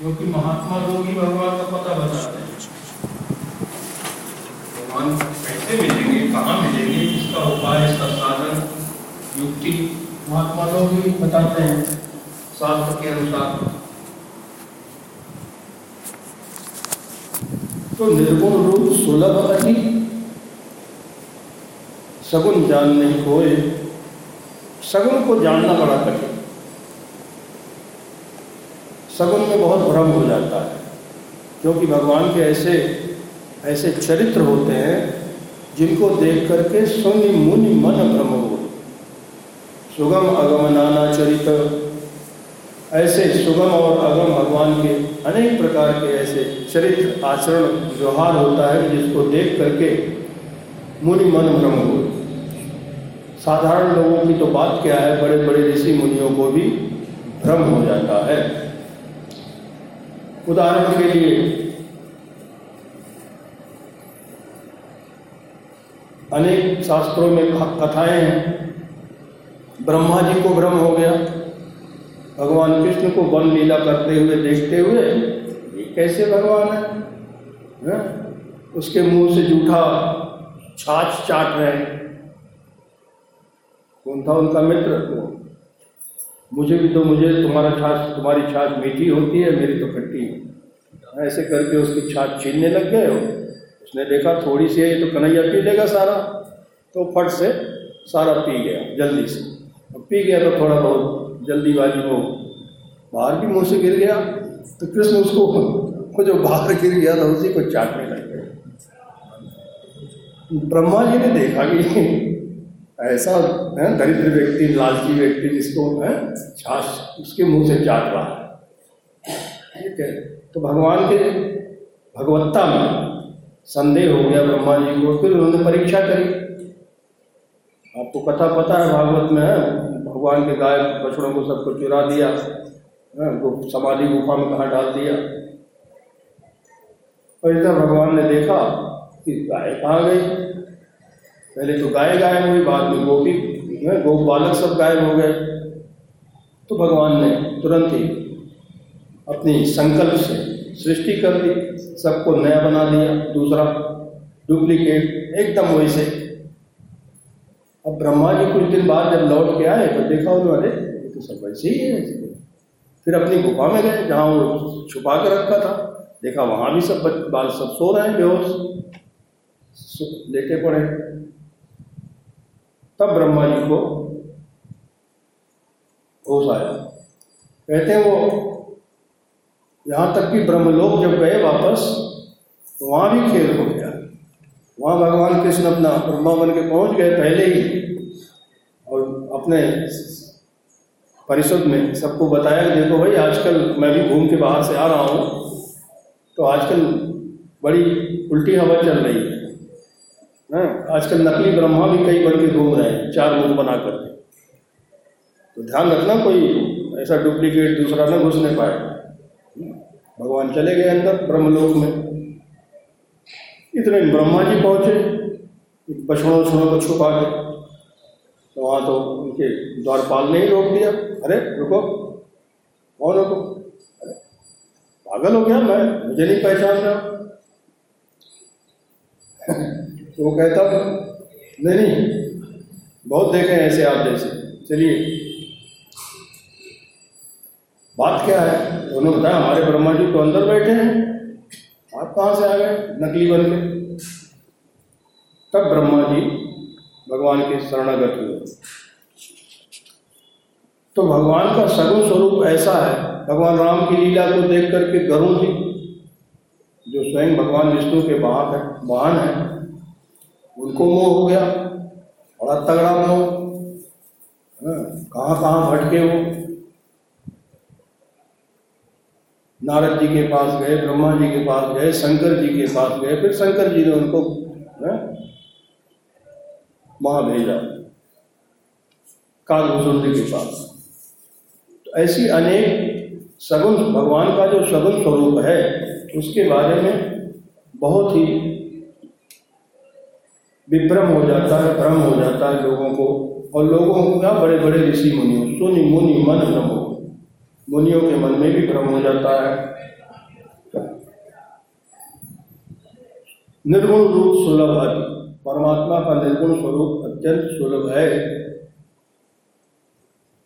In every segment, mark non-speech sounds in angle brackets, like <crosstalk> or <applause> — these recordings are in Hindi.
क्योंकि महात्मा लोग ही भगवान का पता बताते हैं। भगवान कैसे मिलेंगे कहाँ मिलेंगे इसका उपाय इसका साधन युक्ति? महात्मा लोग ही बताते हैं। शास्त्र के अनुसार। तो निर्गुण रूप सुलभ अति। सगुन जान नहीं कोई सगुन को जानना बड़ा कठिन। सगुन में बहुत भ्रम हो जाता है, क्योंकि भगवान के ऐसे ऐसे चरित्र होते हैं जिनको देख करके सुनि मुनि मन भ्रम हो। सुगम अगम नाना चरित्र ऐसे सुगम और अगम भगवान के अनेक प्रकार के ऐसे चरित्र, आचरण, व्यवहार होता है जिसको देख करके मुनि मन भ्रम हो। साधारण लोगों की तो बात क्या है बड़े बड़े ऋषि मुनियों को भी भ्रम हो जाता है। उदाहरण के लिए अनेक शास्त्रों में कथाएँ हैं। ब्रह्मा जी को भ्रम हो गया। भगवान कृष्ण को वन लीला करते हुए देखते हुए ये कैसे भगवान है, है? उसके मुँह से जूठा छाछ चाट रहे कौन था उनका मित्र? मुझे भी तो मुझे तुम्हारा छाछ तुम्हारी छाछ मीठी होती है मेरी तो खट्टी ऐसे करके उसकी छाछ छीनने लग गए हो। उसने देखा थोड़ी सी है, ये तो कन्हैया पी लेगा सारा। तो फट से सारा पी गया, जल्दी से। पी गया तो थोड़ा बहुत, जल्दी जल्दीबाजी वो बाहर भी मुँह से गिर गया तो कृष्ण उसको वो जो बाहर गिर गया था, उसी को चाटने लग गए। ब्रह्मा जी ने देखा कि ऐसा, है, दरिद्र व्यक्ति, लालची व्यक्ति जिसको, है, छाछ उसके मुँह से चाट रहा है। ठीक है। तो भगवान के भगवत्ता में संदेह हो गया ब्रह्मा जी को, फिर उन्होंने परीक्षा करी। आपको कथा पता है, भागवत में है, भगवान के गाय बछड़ों को सबको चुरा दिया समाधि गुफा में कहा डाल दिया। और इधर भगवान ने देखा कि गाय कहाँ गई। पहले तो गाय गायब हुई, बाद में गोपी गो बालक सब गायब हो गए। तो भगवान ने तुरंत ही अपनी संकल्प से सृष्टि कर दी, सबको नया बना दिया, दूसरा डुप्लीकेट एकदम वैसे अब ब्रह्मा जी कुछ दिन बाद जब लौट के आए तो देखा उन्होंने तो सब वैसे ही है। फिर अपनी गुफा में गए, जहाँ वो छुपा कर रखा था। देखा वहाँ भी सब बाल सब सो रहे हैं, बेहोश। लेटे पड़े। तब ब्रह्मा जी को होश आया। कहते हैं वो यहाँ तक कि ब्रह्मलोक जब गए वापस तो वहाँ भी खेल हो गया। वहाँ भगवान कृष्ण अपना ब्रह्मा बन के पहुँच गए पहले ही। और अपने परिषद में सबको बताया कि देखो भाई, आजकल मैं भी घूम के बाहर से आ रहा हूँ तो आजकल बड़ी उल्टी हवा चल रही है। ना आजकल नकली ब्रह्मा भी कई बन के घूम रहे हैं, चार मुँह बना करके तो ध्यान रखना, कोई ऐसा डुप्लीकेट दूसरा ना घुसने पाए। भगवान चले गए अंदर ब्रह्मलोक में। इतने ब्रह्मा जी पहुँचे बछड़ों वछड़ों को छुपा के। तो वहाँ तो उनके द्वारपाल ने ही रोक दिया। अरे, रुको कौन रुको। अरे, पागल हो गया मैं, मुझे नहीं पहचान रहा <laughs> तो वो कहता, नहीं नहीं, बहुत देखे ऐसे आप जैसे। चलिए बात क्या है? उन्होंने बताया, हमारे ब्रह्मा जी तो अंदर बैठे हैं। आप कहाँ से आ गए? नकली बन के। तब ब्रह्मा जी भगवान के शरणागत हुए। तो भगवान का सगुण स्वरूप ऐसा है, भगवान राम की लीला को देख करके गरुण जी, जो स्वयं भगवान विष्णु के वाहन है वाहन है, उनको मोह हो गया। बड़ा तगड़ा मोह। कहाँ कहाँ भटके वो। नारद जी के पास गए, ब्रह्मा जी के पास गए, शंकर जी के पास गए, फिर शंकर जी ने उनको वहाँ भेजा कालभूषुंड के पास। तो ऐसी अनेक सगुन भगवान का जो सगुन स्वरूप है, उसके बारे में बहुत ही विभ्रम हो जाता है, भ्रम हो जाता है लोगों को, और लोगों को बड़े बड़े ऋषि मुनियों, सुनि, मुनि, मन भ्रमो मुनियों के मन में भी भ्रम हो जाता है। निर्गुण रूप सुलभ है। परमात्मा का निर्गुण स्वरूप अत्यंत सुलभ है।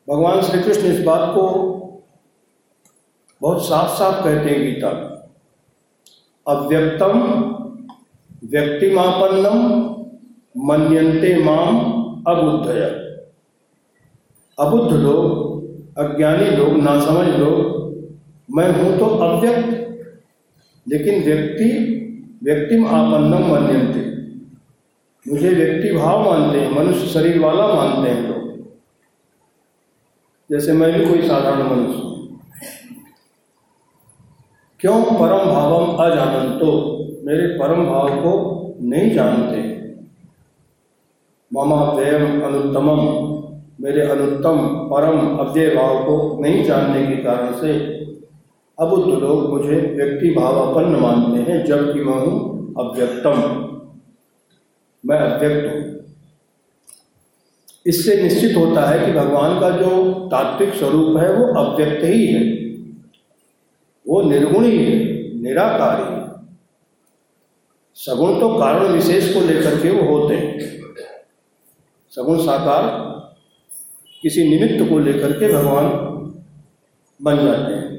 भगवान श्री कृष्ण इस बात को बहुत साफ़ साफ़ कहते हैं गीता। अव्यक्तम व्यक्तिमापन्नम मनते माम अबुद्धय। अबुद्ध लोग अज्ञानी लोग, नासमझ लोग, मैं हूँ तो अव्यक्त। लेकिन व्यक्ति, व्यक्तिम आपन्नम मनते मुझे व्यक्ति भाव मानते हैं, मनुष्य शरीर वाला मानते हैं लोग। जैसे मैं भी कोई साधारण मनुष्य हूँ। क्यों परम भावम अजानंतो मेरे परम भाव को नहीं जानते। मामा व्ययम अनुत्तमम। मेरे अनुत्तम परम अव्यय भाव को नहीं जानने के कारण से अबुद्ध लोग मुझे व्यक्ति भावापन्न मानते हैं, जबकि मैं हूँ अव्यक्तम। मैं अव्यक्त हूँ। इससे निश्चित होता है कि भगवान का जो तात्विक स्वरूप है, वो अव्यक्त ही है। वो निर्गुण ही है, निराकार ही। सगुण तो कारण विशेष को लेकर के वो होते हैं। सगुण साकार किसी निमित्त को लेकर के भगवान बन जाते हैं।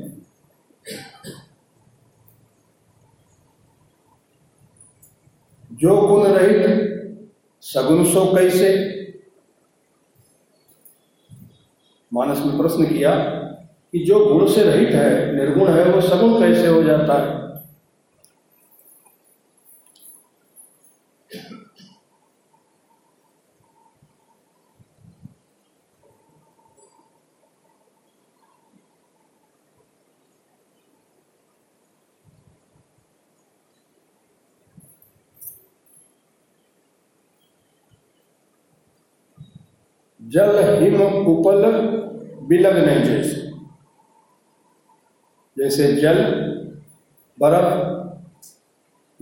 जो गुण रहित, सगुण सो कैसे? मानस ने प्रश्न किया कि जो गुण से रहित है, निर्गुण है, वो सगुण कैसे हो जाता है? जल, हिम, उपल नहीं जैसे। जैसे जल, बर्फ़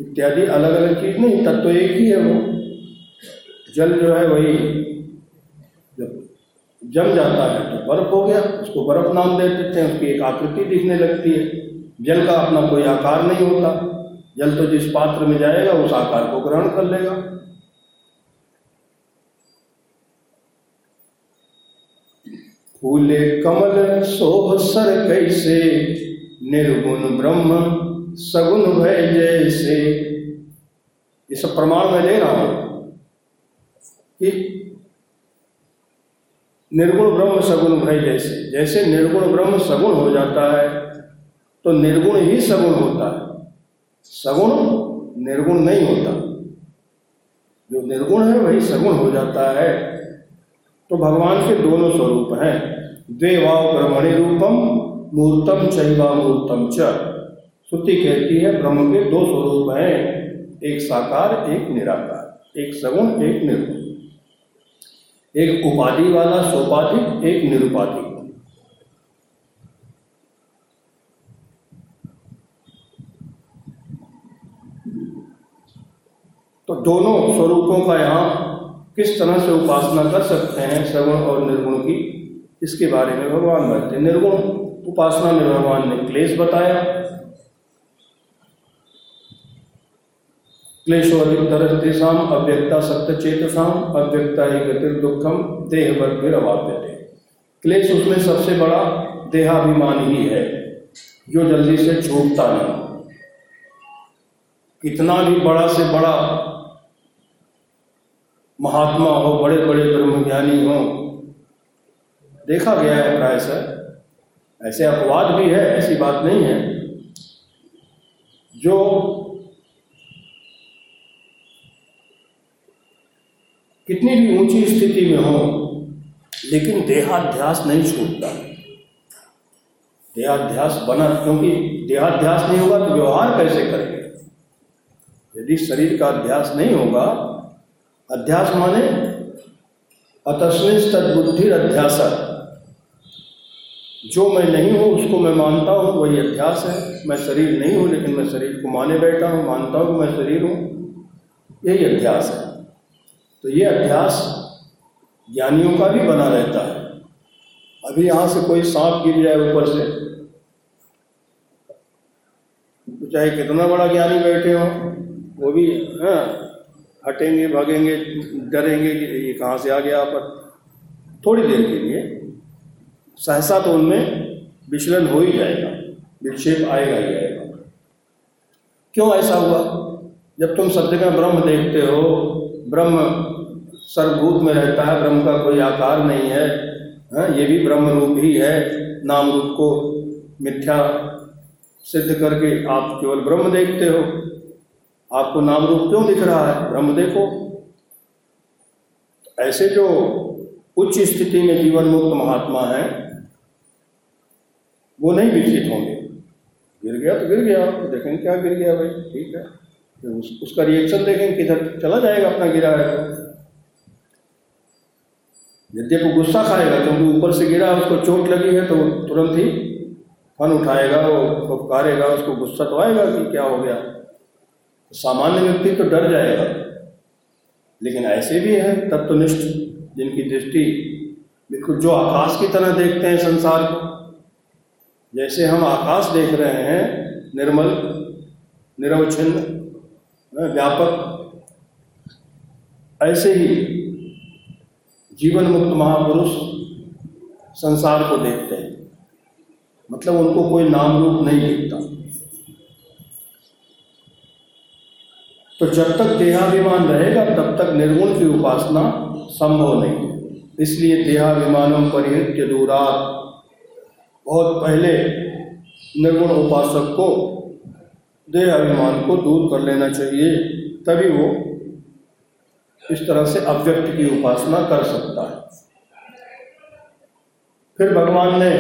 इत्यादि अलग अलग चीज़ नहीं, तब तो एक ही है वो। जल जो है वही, जब जम जाता है तो बर्फ़ हो गया, उसको बर्फ़ नाम दे देते हैं, उसकी एक आकृति दिखने लगती है। जल का अपना कोई आकार नहीं होता। जल तो जिस पात्र में जाएगा, उस आकार को ग्रहण कर लेगा। फूले कमल, शोभ सर कैसे? निर्गुण ब्रह्म, सगुण भय जैसे। ये सब प्रमाण मैं ले रहा हूँ कि निर्गुण ब्रह्म, सगुण भय जैसे। जैसे निर्गुण ब्रह्म सगुण हो जाता है तो निर्गुण ही सगुण होता है। सगुण निर्गुण नहीं होता। जो निर्गुण है, वही सगुण हो जाता है। तो भगवान के दोनों स्वरूप हैं। देवाव ब्रह्मणि रूपम, मूर्तम चैवा मूर्तम च। श्रुति कहती है, ब्रह्म के दो स्वरूप हैं। एक साकार, एक निराकार, एक सगुण, एक निर्गुण। एक उपाधि वाला सोपाधिक, एक निरुपाधिक। तो दोनों स्वरूपों का यहाँ किस तरह से उपासना कर सकते हैं सगुण और निर्गुण की? इसके बारे में भगवान बताते निर्गुण, उपासना में भगवान ने क्लेश बताया। क्लेशो क्लेशोधिकतरस्तेषाम अव्यक्ता सत्य चेतसाम अव्यक्ता ही गतिर दुखम देह वर्ग अवाप्यते क्लेश उसमें सबसे बड़ा देहाभिमान ही है, जो जल्दी से छूटता नहीं। इतना भी बड़ा से बड़ा महात्मा हो, बड़े बड़े ब्रह्मज्ञानी हो। देखा गया है प्राय सर ऐसे अपवाद भी है, ऐसी बात नहीं है। जो कितनी भी ऊँची स्थिति में हो, लेकिन देहाध्यास नहीं छूटता। देहाध्यास बना, क्योंकि देहाध्यास नहीं होगा तो व्यवहार कैसे करेंगे? यदि शरीर का अध्यास नहीं होगा अध्यास माने अतस्विन तदबुद्धि अध्यास। जो मैं नहीं हूँ, उसको मैं मानता हूँ, वही अध्यास है। मैं शरीर नहीं हूँ, लेकिन मैं शरीर को माने बैठा हूँ, मानता हूँ मैं शरीर हूँ। यही अध्यास है। तो ये अध्यास ज्ञानियों का भी बना रहता है। अभी यहाँ से कोई सांप गिर जाए ऊपर से तो चाहे कितना बड़ा ज्ञानी बैठे हो, वो भी हाँ हटेंगे, भागेंगे, डरेंगे कि ये कहाँ से आ गया पर थोड़ी देर के लिए। सहसा तो उनमें विचलन हो ही जाएगा, विक्षेप आएगा ही आएगा। क्यों ऐसा हुआ? जब तुम सब जगह ब्रह्म देखते हो, ब्रह्म सर्वभूत में रहता है, ब्रह्म का कोई आकार नहीं है हाँ ये भी ब्रह्म रूप ही है, नाम रूप को मिथ्या सिद्ध करके आप केवल ब्रह्म देखते हो। आपको नाम रूप क्यों दिख रहा है? ब्रह्म देखो। ऐसे जो उच्च स्थिति में जीवन मुक्त महात्मा है वो नहीं विकसित होंगे। गिर गया तो गिर गया तो देखेंगे क्या गिर गया भाई ठीक है। फिर उस, उसका रिएक्शन देखेंगे किधर चला जाएगा अपना गिरा है तो यद्यपि गुस्सा खाएगा क्योंकि ऊपर से गिरा उसको चोट लगी है तो तुरंत ही फन उठाएगा वो फुफकारेगा उसको गुस्सा तो आएगा कि क्या हो गया। सामान्य व्यक्ति तो डर जाएगा, लेकिन ऐसे भी हैं तत्वनिष्ठ, जिनकी दृष्टि बिल्कुल जो आकाश की तरह देखते हैं संसार को। जैसे हम आकाश देख रहे हैं, निर्मल, निरवच्छिन्न व्यापक, ऐसे ही जीवन मुक्त महापुरुष संसार को देखते हैं। मतलब उनको कोई नाम रूप नहीं दिखता। तो जब तक देहाभिमान रहेगा, तब तक निर्गुण की उपासना संभव नहीं। है इसलिए देहाभिमानों परिहृत्य दूरात। बहुत पहले निर्गुण उपासक को देह अभिमान को दूर कर लेना चाहिए, तभी वो इस तरह से अव्यक्त की उपासना कर सकता है। फिर भगवान ने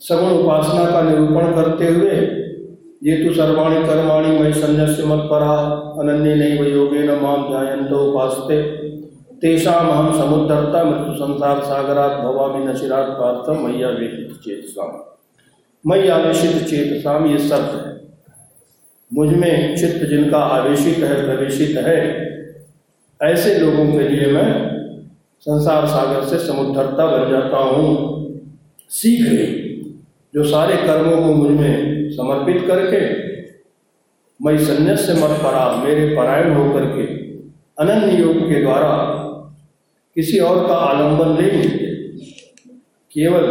सगुण उपासना का निरूपण करते हुए ये तो सर्वाणी कर्माणी मई संन्यास्य मत परा अनन्य नहीं योगे न माम ध्यान उपासते तेषाम हम समुद्धरता मृत्यु संसार सागरात भवामी नशिरात पार्थ, मैया वेदित चेतसाम मई आवेशित चेतसाम ये शब्द है। मुझमें चित्त जिनका आवेशित है, प्रवेशित है, ऐसे लोगों के लिए मैं संसार सागर से समुद्धरता बन जाता हूँ। सीख जो सारे कर्मों को मुझमें समर्पित करके, मैं संन्यास से मत पड़ा मेरे परायण होकर के, अनन्य योग के द्वारा किसी और का आलंबन नहीं केवल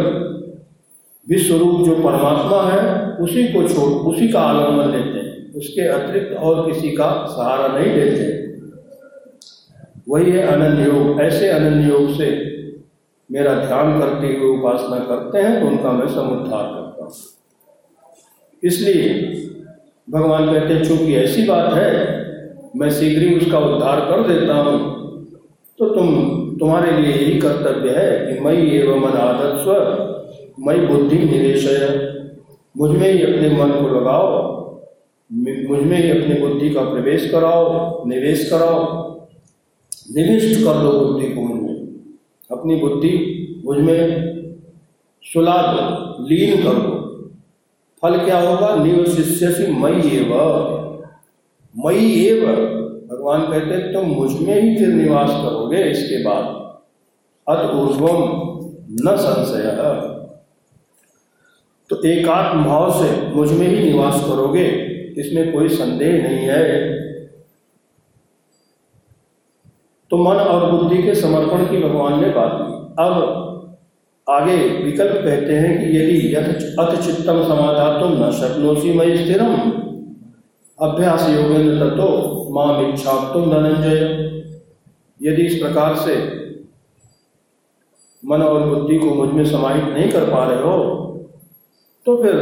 विश्व रूप जो परमात्मा है, उसी को छोड़, उसी का आलंबन लेते हैं। उसके अतिरिक्त और किसी का सहारा नहीं लेते वही है अनन्य योग। ऐसे अनन्य योग से मेरा ध्यान करते हुए उपासना करते हैं तो उनका मैं समुद्धार करता हूँ। इसलिए भगवान कहते हैं, चूँकि ऐसी बात है, मैं शीघ्र ही उसका उद्धार कर देता हूँ। तो तुम, तुम्हारे लिए यही कर्तव्य है कि मई एवं मन आदत स्व, मई बुद्धि निवेश मुझमें ही अपने मन को लगाओ मुझमें ही अपनी बुद्धि का प्रवेश कराओ, निवेश कराओ। निविष्ट कर लो बुद्धि को मुझमें अपनी बुद्धि मुझमें सुला दो, लीन कर दो। फल क्या होगा? निवशिष्य मई एव मई एव। भगवान कहते हैं, तुम मुझमें ही फिर निवास करोगे। इसके बाद अत ऊर्ध्वम न संशय। तो एकात्म भाव से मुझमें ही निवास करोगे। इसमें कोई संदेह नहीं है। तो मन और बुद्धि के समर्पण की भगवान ने बात की। अब आगे विकल्प कहते हैं कि यदि अथ चित्तम समाधातुम न शक्नोसी मई स्थिरम। अभ्यास योगेंद्र तत्व माम इच्छा तुम धनंजय यदि इस प्रकार से मन और बुद्धि को मुझमें समाहित नहीं कर पा रहे हो तो फिर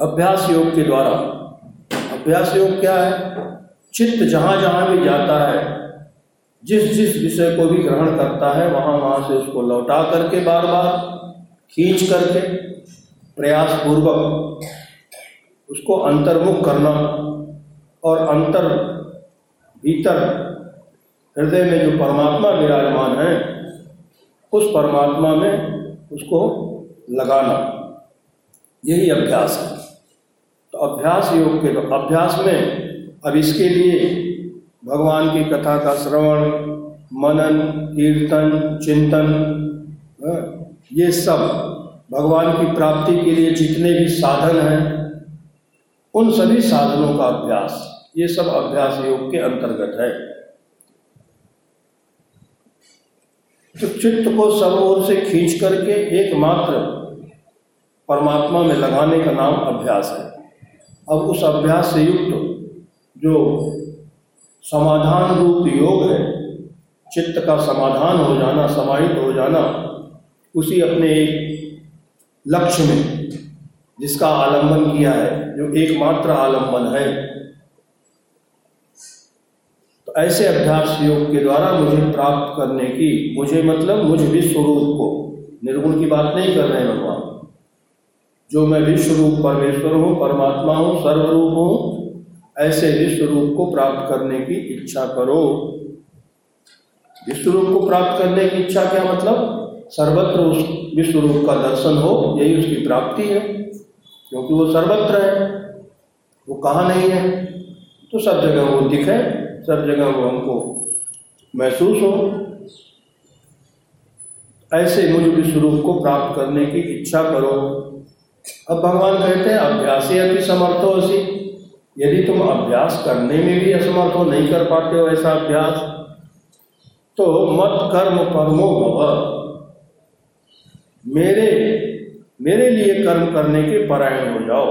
अभ्यास योग के द्वारा अभ्यास योग क्या है? चित्त जहाँ जहाँ भी जाता है जिस जिस विषय को भी ग्रहण करता है, वहाँ वहाँ से उसको लौटा करके बार बार खींच करके प्रयास पूर्वक उसको अंतर्मुख करना और अंतर भीतर हृदय में जो परमात्मा विराजमान है, उस परमात्मा में उसको लगाना। यही अभ्यास है। तो अभ्यास योग के, अभ्यास में अब इसके लिए भगवान की कथा का श्रवण मनन कीर्तन चिंतन हाँ, ये सब भगवान की प्राप्ति के लिए जितने भी साधन हैं उन सभी साधनों का अभ्यास ये सब अभ्यास योग के अंतर्गत है। तो चित्त को सब ओर से खींच करके एकमात्र परमात्मा में लगाने का नाम अभ्यास है। अब उस अभ्यास से युक्त जो समाधान रूप योग है। चित्त का समाधान हो जाना, समाहित हो जाना, उसी अपने एक लक्ष्य में जिसका आलंबन किया है, जो एकमात्र आलंबन है। तो ऐसे अभ्यास योग के द्वारा मुझे प्राप्त करने की, मुझे मतलब मुझ विश्व रूप को, निर्गुण की बात नहीं कर रहे भगवान। जो मैं विश्व रूप परमेश्वर हूँ, परमात्मा हूँ, सर्वरूप हूँ ऐसे विश्व रूप को प्राप्त करने की इच्छा करो। विश्व रूप को प्राप्त करने की इच्छा क्या मतलब? सर्वत्र उस विश्व रूप का दर्शन हो, यही उसकी प्राप्ति है, क्योंकि वो सर्वत्र है, वो कहाँ नहीं है? तो सब जगह वो दिखे, सब जगह वो हमको महसूस हो। ऐसे मुझ विश्व रूप को प्राप्त करने की इच्छा करो। अब भगवान कहते हैं, अभ्यास अति समर्थो असी यदि तुम अभ्यास करने में भी असमर्थ हो, नहीं कर पाते हो ऐसा अभ्यास तो मत कर्म परमो भव। मेरे मेरे लिए कर्म करने के परायण हो जाओ।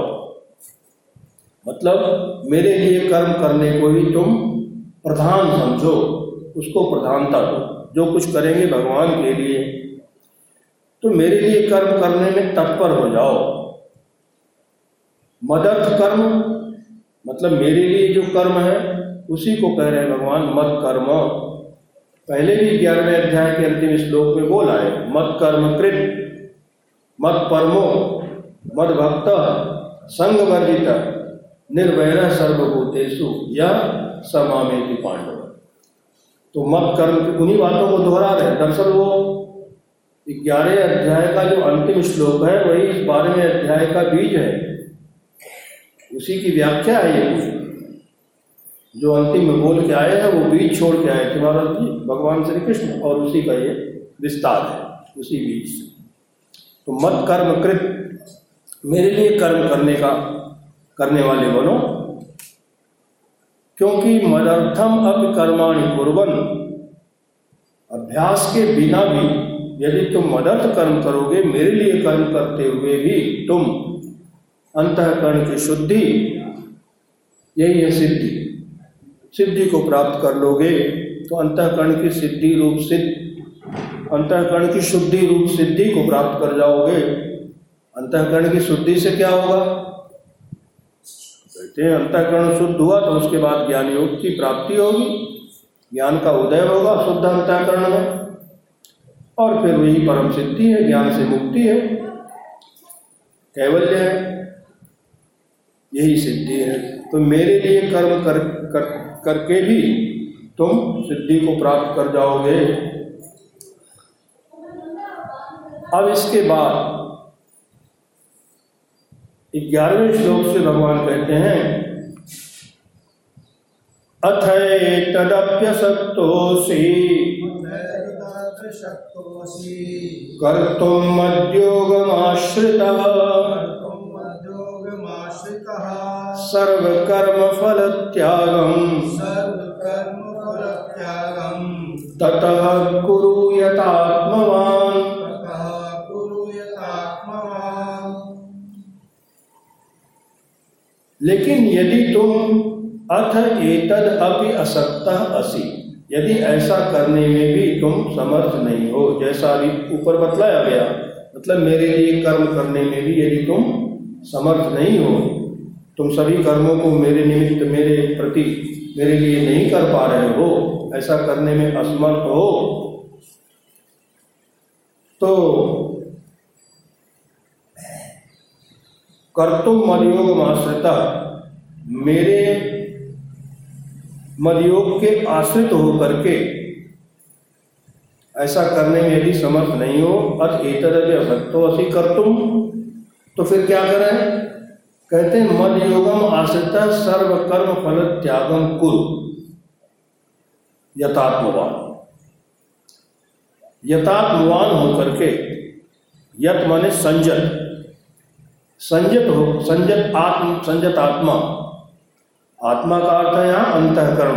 मतलब मेरे लिए कर्म करने को ही तुम प्रधान समझो, उसको प्रधानता दो। जो कुछ करेंगे भगवान के लिए तो मेरे लिए कर्म करने में तत्पर हो जाओ। मदर्थ कर्म मतलब मेरे लिए जो कर्म है, उसी को कह रहे हैं भगवान, मत कर्म। पहले भी ग्यारहवें अध्याय के अंतिम श्लोक में बोला है, मत कर्म कृत, मत परमो मद भक्त संग वर्जित निर्वैर सर्वभूतेषु यह समामेति पांडव। तो मत कर्म, उन्हीं बातों को दोहरा रहे दरअसल वो ग्यारह अध्याय का जो अंतिम श्लोक है, वही इस बारहवें अध्याय का बीज है। उसी की व्याख्या है ये जो अंतिम में बोल के आए हैं, वो बीज छोड़ के आए थे महाराज जी भगवान श्री कृष्ण और उसी का ये विस्तार है, उसी बीज से। तो मत कर्म कृत। मेरे लिए कर्म करने का, करने वाले बनो। क्योंकि मदर्थम अब कर्माणि कुर्बन अभ्यास के बिना भी यदि तुम मदर्थ कर्म करोगे, मेरे लिए कर्म करते हुए भी तुम अंतकरण की शुद्धि, यही है सिद्धि। सिद्धि को प्राप्त कर लोगे तो अंतकरण की सिद्धि रूप सिद्ध, अंतकरण की शुद्धि रूप सिद्धि को प्राप्त कर जाओगे। अंतकरण की शुद्धि से क्या होगा? कहते हैं, अंतकरण शुद्ध हुआ तो उसके बाद ज्ञान योग की प्राप्ति होगी। ज्ञान का उदय होगा शुद्ध अंतकरण में। और फिर वही परम सिद्धि है, ज्ञान से मुक्ति है। कैवल्य है। यही सिद्धि है। तो मेरे लिए कर्म कर, कर करके भी तुम सिद्धि को प्राप्त कर जाओगे। अब इसके बाद ग्यारहवें श्लोक से भगवान कहते हैं अथ तदप्यसक्तोषि कर्तुम मद्योगमाश्रितः। सर्वकर्मफलत्यागं सर्वकर्मफलत्यागं ततः कुरु यतात्मवान् ततः कुरु यथात्मवान्। लेकिन यदि तुम अथ एतद अपि असक्तः असि यदि ऐसा करने में भी तुम समर्थ नहीं हो जैसा अभी ऊपर बतलाया गया मतलब मेरे लिए कर्म करने में भी यदि तुम समर्थ नहीं हो तुम सभी कर्मों को मेरे निमित्त, मेरे प्रति मेरे लिए नहीं कर पा रहे हो। ऐसा करने में असमर्थ हो। तो कर्तुम मदयोग आश्रिता मेरे मदयोग के आश्रित होकर के ऐसा करने में यदि समर्थ नहीं हो। अत एतद असक्तो असी कर्तुम तो फिर क्या करें? कहते हैं, मद योगम आश्रित सर्व कर्म फल त्यागम कुरु। यथात्मवान। यथात्मवान होकर के यत माने संजत। संजत हो, संजत आत्म, संजत आत्मा। आत्मा का अर्थ है यहाँ अंतःकरण।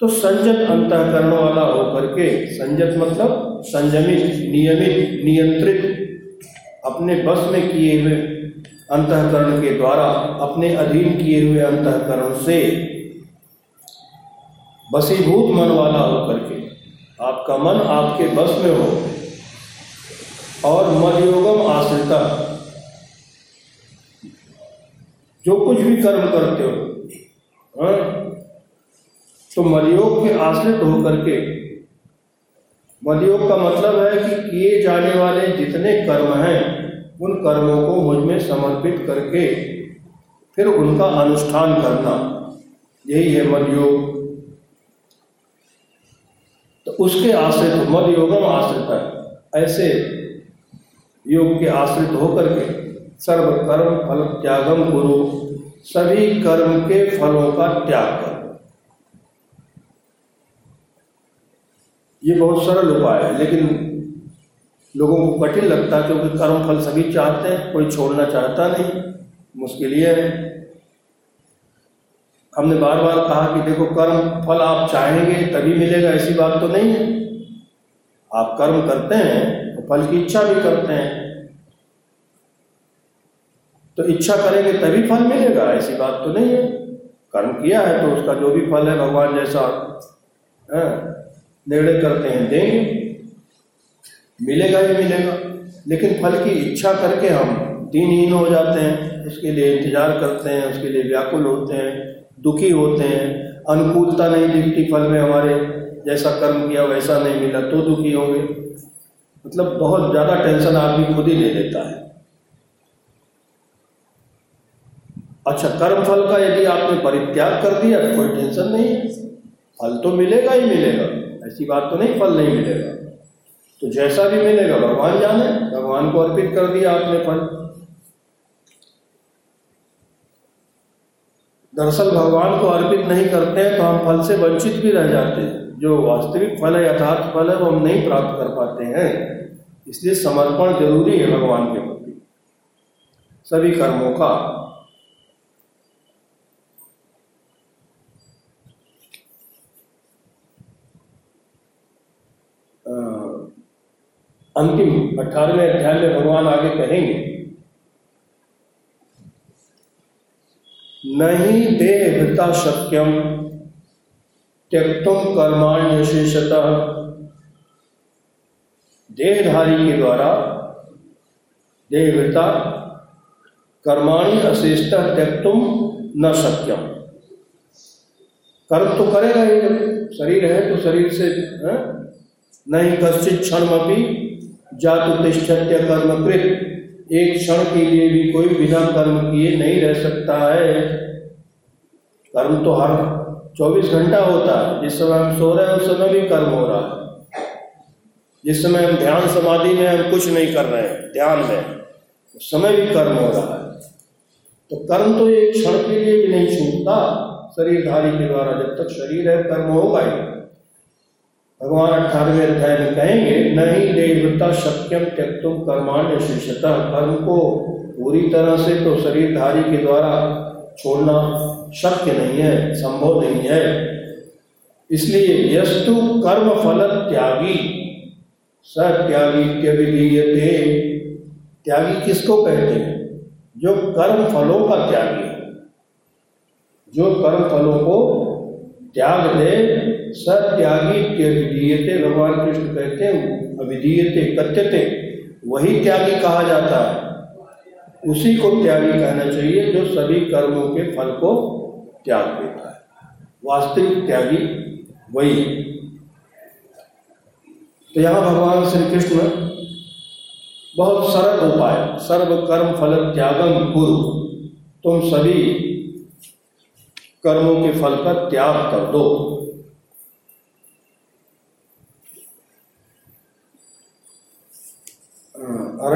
तो संजत अंतःकरण वाला होकर के संजत मतलब संयमित, नियमित, नियंत्रित, अपने बस में किए हुए अंतःकरण के द्वारा अपने अधीन किए हुए अंतकरण से बसीभूत मन वाला होकर के आपका मन आपके बस में हो और मदयोगम आश्रिता। जो कुछ भी कर्म करते हो हाँ, तो मदयोग के आश्रित होकर के मदयोग का मतलब है कि किए जाने वाले जितने कर्म हैं उन कर्मों को मुझमें समर्पित करके फिर उनका अनुष्ठान करना। यही है मदयोग। तो उसके आश्रित मद आश्रित है। ऐसे योग के आश्रित होकर के सर्व कर्म, फल त्यागम गुरु, सभी कर्म के फलों का त्याग कर। ये बहुत सरल उपाय है, लेकिन लोगों को कठिन लगता है, क्योंकि कर्म फल सभी चाहते हैं, कोई छोड़ना चाहता नहीं, मुश्किल ये है। हमने बार बार कहा कि देखो कर्म फल आप चाहेंगे तभी मिलेगा, ऐसी बात तो नहीं है। आप कर्म करते हैं तो फल की इच्छा भी करते हैं। तो इच्छा करेंगे तभी फल मिलेगा, ऐसी बात तो नहीं है। कर्म किया है तो उसका जो भी फल है, भगवान जैसा निर्णय करते हैं, देंगे। मिलेगा ही मिलेगा। लेकिन फल की इच्छा करके हम दीनहीन हो जाते हैं, उसके लिए इंतज़ार करते हैं, उसके लिए व्याकुल होते हैं, दुखी होते हैं। अनुकूलता नहीं दिखती फल में हमारे, जैसा कर्म किया वैसा नहीं मिला तो दुखी होंगे। मतलब बहुत ज़्यादा टेंशन आदमी खुद ही ले लेता है। अच्छा कर्म फल का यदि आपने परित्याग कर दिया तो कोई टेंशन नहीं है। फल तो मिलेगा ही मिलेगा। ऐसी बात तो नहीं, फल नहीं मिलेगा। तो जैसा भी मिलेगा, भगवान जाने, भगवान को अर्पित कर दिया आपने फल। दरअसल भगवान को अर्पित नहीं करते हैं तो हम फल से वंचित भी रह जाते हैं। जो वास्तविक फल है, यथार्थ फल है, वो हम नहीं प्राप्त कर पाते हैं। इसलिए समर्पण ज़रूरी है भगवान के प्रति। सभी कर्मों का अंतिम अठारहवें अध्याय में भगवान आगे कहेंगे, नहीं देहभृता शक्यम त्यक्तुम कर्माण्य शेषतः देहधारी के द्वारा देहभृता कर्माणी अशेषतः त्यक्तुम न शक्यम कर्म तो करेगा ही शरीर है तो शरीर से, है? नहीं, कश्चित क्षण भी जातु तिष्ठत्य कर्मकृत एक क्षण के लिए भी कोई बिना कर्म किए नहीं रह सकता है। कर्म तो हर 24 घंटा होता है। जिस समय हम सो रहे हैं, उस समय भी कर्म हो रहा है। जिस समय हम ध्यान समाधि में हम कुछ नहीं कर रहे हैं। ध्यान में। उस समय भी कर्म हो रहा है। तो कर्म तो एक क्षण के लिए भी नहीं छूटता। शरीरधारी के द्वारा जब तक शरीर है, कर्म होगा ही। भगवान अठारहवें अध्याय में कहेंगे, नहीं देवता शक्यम त्यक्तुम शीर्षता कर्म को पूरी तरह से तो शरीरधारी के द्वारा छोड़ना शक्य नहीं है, संभव नहीं है। इसलिए यस्तु कर्म फल त्यागी सत्यागी त्यविधीयते। त्यागी किसको कहते हैं? जो कर्म फलों का त्यागी जो कर्म फलों को त्याग दे सत्यागी त्यविधीयते भगवान कृष्ण कहते हैं कथ्यते, वही त्यागी कहा जाता है। उसी को त्यागी कहना चाहिए जो सभी कर्मों के फल को त्याग देता है। वास्तविक त्यागी वही तो यहाँ भगवान श्री कृष्ण बहुत सरल उपाय सर्व कर्म फल त्यागम गुरु तुम सभी कर्मों के फल का त्याग कर दो।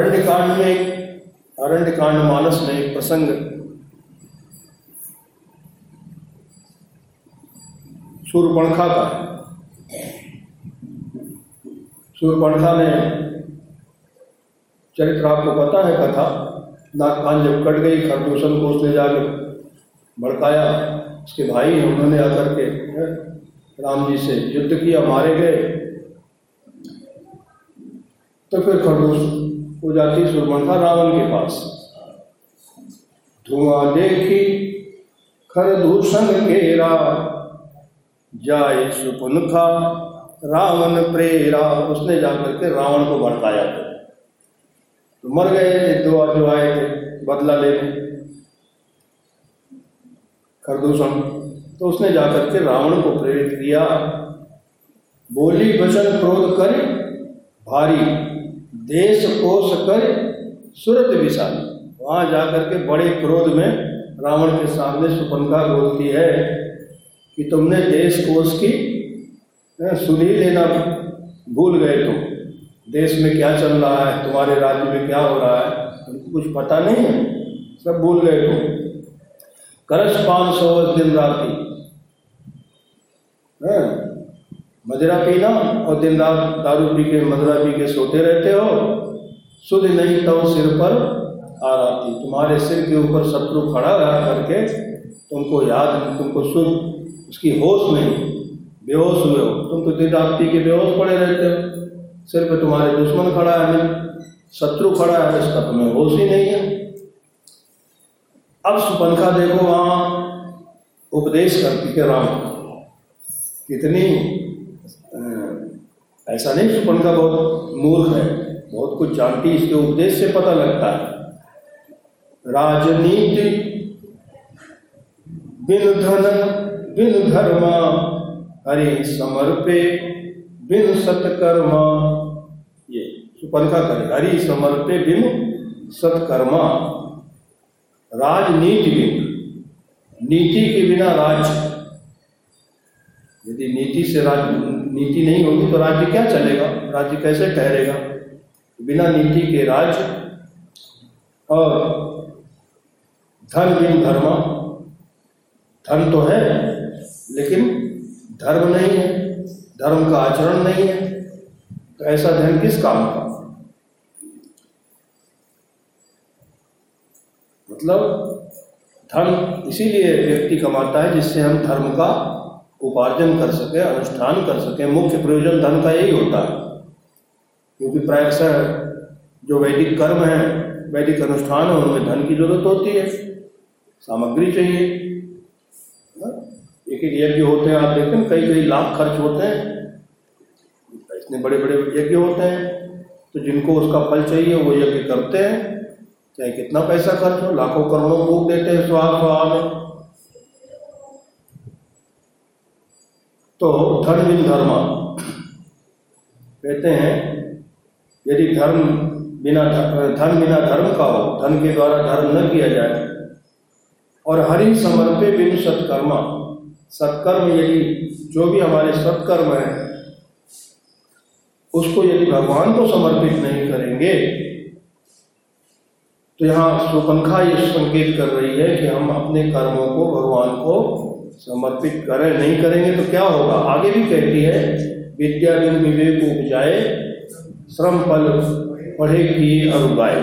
अरण्य कांड में अरण्य कांड मानस में एक प्रसंग। सूर्यपणखा का। सूर्यपणखा ने चरित्र आपको पता है कथा नाक कान जब कट गई खरदूषण को उसने जाके भड़काया। उसके भाई उन्होंने आकर के राम जी से युद्ध किया, मारे गए। तो फिर खरदूष हो जाती सुरमंखा रावण के पास। धुआँ देखी खरदूषण घेरा, जाए सुपुनखा रावण प्रेरा। उसने जाकर के रावण को भड़काया। तो मर गए, दो जो आए थे, बदला लेने। खरदूषण तो उसने जाकर के रावण को प्रेरित किया। बोली, वचन क्रोध कर, भारी देश कोष कर सूरत विशाली। वहाँ जाकर के बड़े क्रोध में रावण के सामने सुपनका बोलती है कि तुमने देश कोष की सुधी लेना भूल गए तुम। देश में क्या चल रहा है? तुम्हारे राज्य में क्या हो रहा है? तुमको कुछ पता नहीं है? सब भूल गए तुम। करस पान सौ दिन रात? मदिरा पीना और दिन रात दारू पी के, मदिरा पी के सोते रहते हो। सुध नहीं तो सिर पर आ राती तुम्हारे सिर के ऊपर शत्रु खड़ा रहा करके तुमको याद तुमको सुध उसकी होश नहीं। बेहोश हुए हो। तुम तो दिन रात पी के बेहोश पड़े रहते हो। सिर पे तुम्हारे दुश्मन खड़ा है शत्रु खड़ा है, इसका तुम्हें होश ही नहीं है। अब सुपंखा देखो, वहाँ उपदेश करती है राम, कितनी ऐसा नहीं सुपंखा बहुत मूर्ख है। बहुत कुछ जानती इसके उपदेश से पता लगता है। राजनीति, बिन धन, बिन धर्मा हरि समर्पे, बिन सत्कर्मा। ये सुपंखा करे। हरि समर्पे, बिन सत्कर्मा। राजनीति बिन। नीति के बिना राज। यदि नीति से राज नीति नहीं होगी तो राज्य क्या चलेगा? राज्य कैसे ठहरेगा? बिना नीति के राज्य और धन बिन धर्म। धन तो है, लेकिन धर्म नहीं है, धर्म का आचरण नहीं है तो ऐसा धन किस काम का? मतलब धन इसीलिए व्यक्ति कमाता है जिससे हम धर्म का उपार्जन कर सके, अनुष्ठान कर सके, मुख्य प्रयोजन धन का यही होता है। क्योंकि प्रायः जो वैदिक कर्म है, वैदिक अनुष्ठान है, उनमें धन की ज़रूरत होती है, सामग्री चाहिए। हाँ? एक एक यज्ञ होते हैं आप देखते हैं कई कई लाख खर्च होते हैं। इतने बड़े बड़े यज्ञ होते हैं तो जिनको उसका फल चाहिए, वो यज्ञ करते हैं। चाहे कितना पैसा खर्च हो, लाखों करोड़ों भोग देते हैं स्वाहा स्वाहा में तो धर्म धर्म। कहते हैं, यदि धर्म बिना धन बिना धर्म का हो, धन के द्वारा धर्म न किया जाए, और हरि समर्पे बिन सत्कर्मा। सत्कर्म यदि, जो भी हमारे सत्कर्म है, उसको यदि भगवान को समर्पित नहीं करेंगे तो यहाँ सुपंखा ये संकेत कर रही है कि हम अपने कर्मों को भगवान को समर्पित करें, नहीं करेंगे तो क्या होगा? आगे भी कहती है, विद्या बिन विवेक उपजाए, श्रम फल पढ़े और उगाए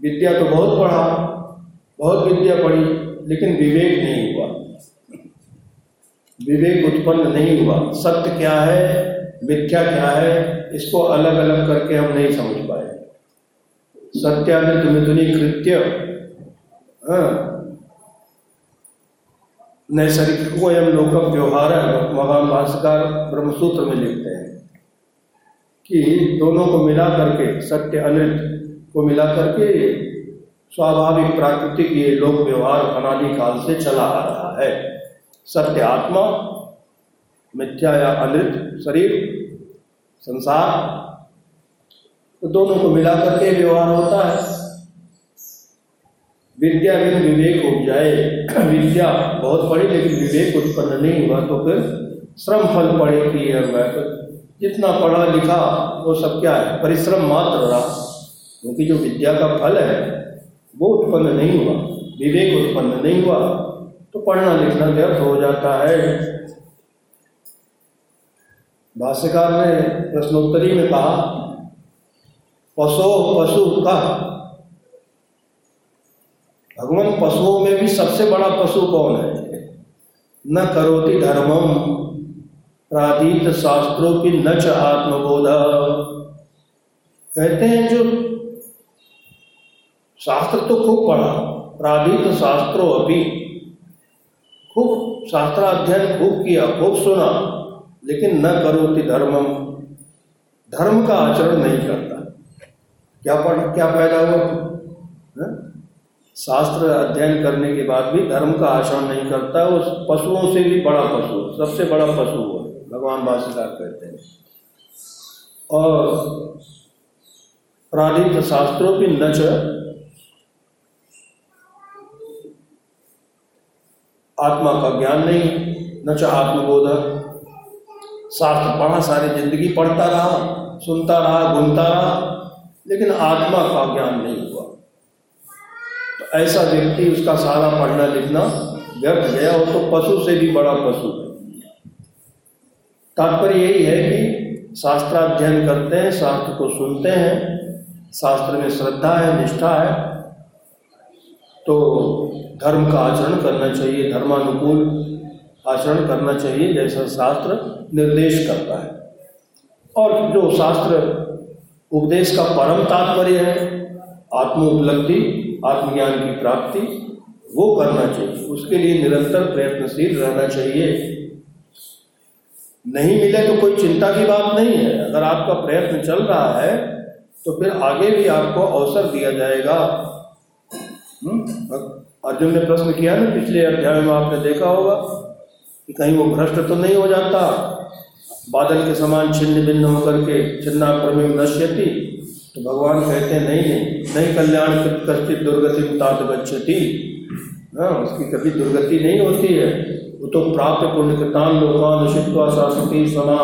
विद्या तो बहुत पढ़ा, बहुत विद्या पढ़ी, लेकिन विवेक नहीं हुआ। विवेक उत्पन्न नहीं हुआ। सत्य क्या है? मिथ्या क्या है? इसको अलग अलग करके हम नहीं समझ पाए। सत्यानित मिथुनी कृत्य हाँ नैसर्गिक को एवं लोक व्यवहार भगवान भास्कर ब्रह्मसूत्र में लिखते हैं कि दोनों को मिला करके, सत्य अनित को मिला करके स्वाभाविक प्राकृतिक ये लोक व्यवहार अनादि काल से चला आ रहा है। सत्य आत्मा, मिथ्या या अनृत, शरीर, संसार तो दोनों को मिला करके व्यवहार होता है। विद्या बिन विवेक उपजाए विद्या बहुत पढ़ी, लेकिन विवेक उत्पन्न नहीं हुआ तो फिर श्रम फल कि तो जितना पढ़ा लिखा, वो सब क्या है? परिश्रम मात्र रहा। क्योंकि जो विद्या का फल है, वो उत्पन्न नहीं हुआ। विवेक उत्पन्न नहीं हुआ तो पढ़ना लिखना व्यर्थ हो जाता है। भाष्यकार ने प्रश्नोत्तरी में कहा, पशु पशु का भगवान पशुओं में भी सबसे बड़ा पशु कौन है? न करोति धर्मम, प्रादीत शास्त्रों की न च आत्मबोध। कहते हैं जो शास्त्र तो खूब पढ़ा, प्रादीत शास्त्रों अभी खूब शास्त्राध्ययन खूब किया, खूब सुना, लेकिन न करोति धर्मम। धर्म का आचरण नहीं करता। क्या पढ़, क्या फ़ायदा हुआ? है? शास्त्र अध्ययन करने के बाद भी धर्म का आचरण नहीं करता, उस पशुओं से भी बड़ा पशु, सबसे बड़ा पशु वो है, भगवान भाष्यकार कहते हैं। और प्रादित शास्त्रों की नच आत्मा का ज्ञान नहीं, न च शास्त्र पढ़ा, सारी ज़िंदगी पढ़ता रहा, सुनता रहा घूमता रहा, लेकिन आत्मा का ज्ञान नहीं हुआ। ऐसा व्यक्ति उसका सारा पढ़ना लिखना व्यर्थ गया वो तो पशु से भी बड़ा पशु। है तात्पर्य यही है कि शास्त्राध्ययन करते हैं, शास्त्र को सुनते हैं, शास्त्र में श्रद्धा है, निष्ठा है तो धर्म का आचरण करना चाहिए, धर्मानुकूल आचरण करना चाहिए, जैसा शास्त्र निर्देश करता है। और जो शास्त्र उपदेश का परम तात्पर्य है आत्म उपलब्धि आत्मज्ञान की प्राप्ति, वो करना चाहिए। उसके लिए निरंतर प्रयत्नशील रहना चाहिए। नहीं मिले तो कोई चिंता की बात नहीं है। अगर आपका प्रयत्न चल रहा है तो फिर आगे भी आपको अवसर दिया जाएगा। हम्म? अर्जुन ने प्रश्न किया ना, पिछले अध्याय में आपने देखा होगा कि कहीं वो भ्रष्ट तो नहीं हो जाता। बादल के समान छिन्न भिन्न होकर के छिन्ना प्रमेय नश्यति। तो भगवान कहते हैं नहीं नहीं नहीं कल्याण कश्चित दुर्गति तात गच्छति हाँ उसकी कभी दुर्गति नहीं होती है। वो तो प्राप्त पुण्यकृतान लोकान शित्वा शाश्वती समा।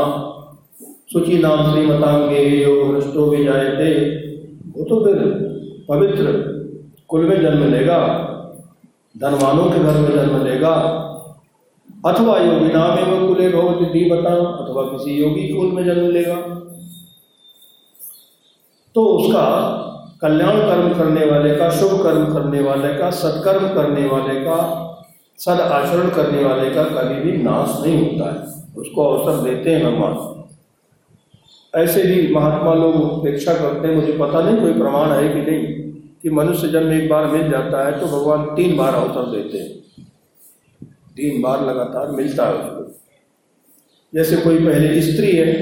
सुचि नाम श्रीमतांगे योग भ्रष्टो भी जायते। वो तो फिर पवित्र कुल में जन्म लेगा। धनवानों के घर में जन्म लेगा। अथवा योगी नाम एवं कुले भवती दीवता, अथवा किसी योगी कुल में जन्म लेगा। तो उसका कल्याण कर्म करने वाले का, शुभ कर्म करने वाले का, सत्कर्म करने वाले का, सद आचरण करने वाले का कभी भी नाश नहीं होता है। उसको अवसर देते हैं भगवान। ऐसे भी महात्मा लोग उपेक्षा करते हैं। मुझे पता नहीं, कोई प्रमाण है कि नहीं कि मनुष्य जन्म एक बार मिल जाता है तो भगवान तीन बार अवसर देते हैं। तीन बार लगातार मिलता है उसको। जैसे कोई पहले स्त्री है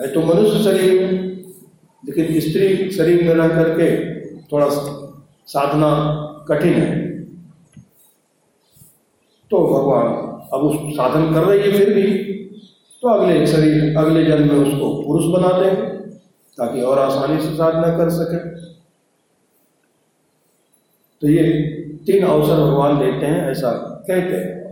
है तो मनुष्य शरीर में लेकिन स्त्री शरीर में रह करके थोड़ा साधना कठिन है। तो भगवान अब उस साधन कर रही है फिर भी। तो अगले शरीर, अगले जन्म में उसको पुरुष बना देंगे ताकि और आसानी से साधना कर सके। तो ये तीन अवसर भगवान देते हैं, ऐसा कहते हैं।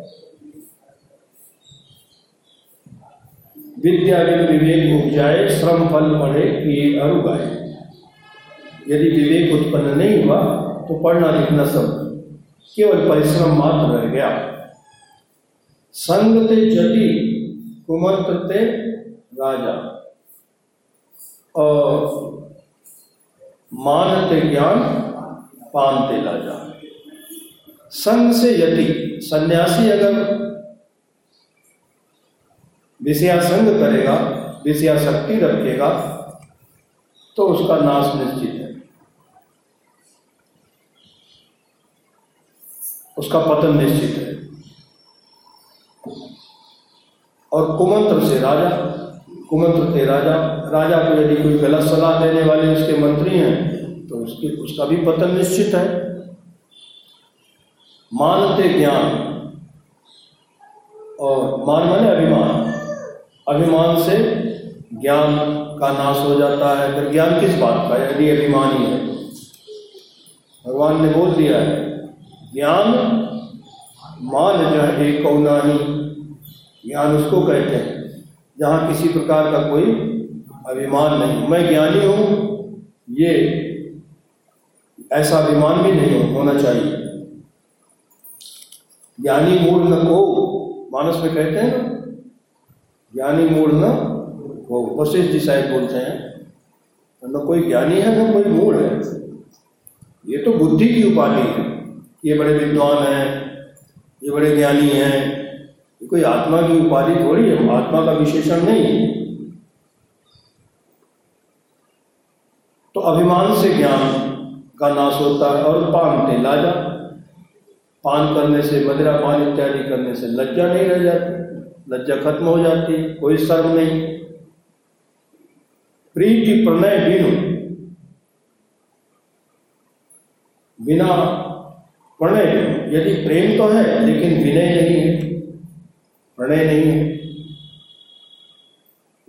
विद्या विवेक उपजाए, श्रम फल पढ़े किए अरु गाए यदि विवेक उत्पन्न नहीं हुआ तो पढ़ना लिखना सब केवल परिश्रम मात्र रह गया। संग ते जति कुमंत्र ते राजा। और मानते ज्ञान पानते राजा। संग से यति, सन्यासी अगर विषयासंग करेगा विषयाशक्ति रखेगा तो उसका नाश निश्चित है। उसका पतन निश्चित है। और कुमंत्र से राजा, कुमंत्र थे राजा राजा को यदि कोई गलत सलाह देने वाले उसके मंत्री हैं तो उसके, उसका भी पतन निश्चित है। मानते ज्ञान और मान माने अभिमान। अभिमान से ज्ञान का नाश हो जाता है। फिर ज्ञान किस बात का? यदि अभिमानी है। भगवान ने बोल दिया है, ज्ञान मान जो है एक कौनानी ज्ञान उसको कहते हैं, जहाँ किसी प्रकार का कोई अभिमान नहीं। मैं ज्ञानी हूँ, ये ऐसा अभिमान भी नहीं होना चाहिए। ज्ञानी मूल न को, मानस में कहते हैं ना ज्ञानी मूल न को वशिष्ठ जी शायद बोलते हैं। न कोई ज्ञानी है, न कोई मूड है। ये तो बुद्धि की उपाधि है ये बड़े विद्वान हैं, ये बड़े ज्ञानी हैं। ये कोई आत्मा की उपाधि थोड़ी है, आत्मा का विशेषण नहीं है। तो अभिमान से ज्ञान का नाश होता है और पान ते लाजा। पान करने से मदिरा पान इत्यादि करने से लज्जा नहीं रह जाती। लज्जा खत्म हो जाती है कोई शर्म नहीं। प्रीति प्रणय बिनु बिना प्रणय यदि प्रेम तो है, लेकिन विनय नहीं है। प्रणय नहीं है।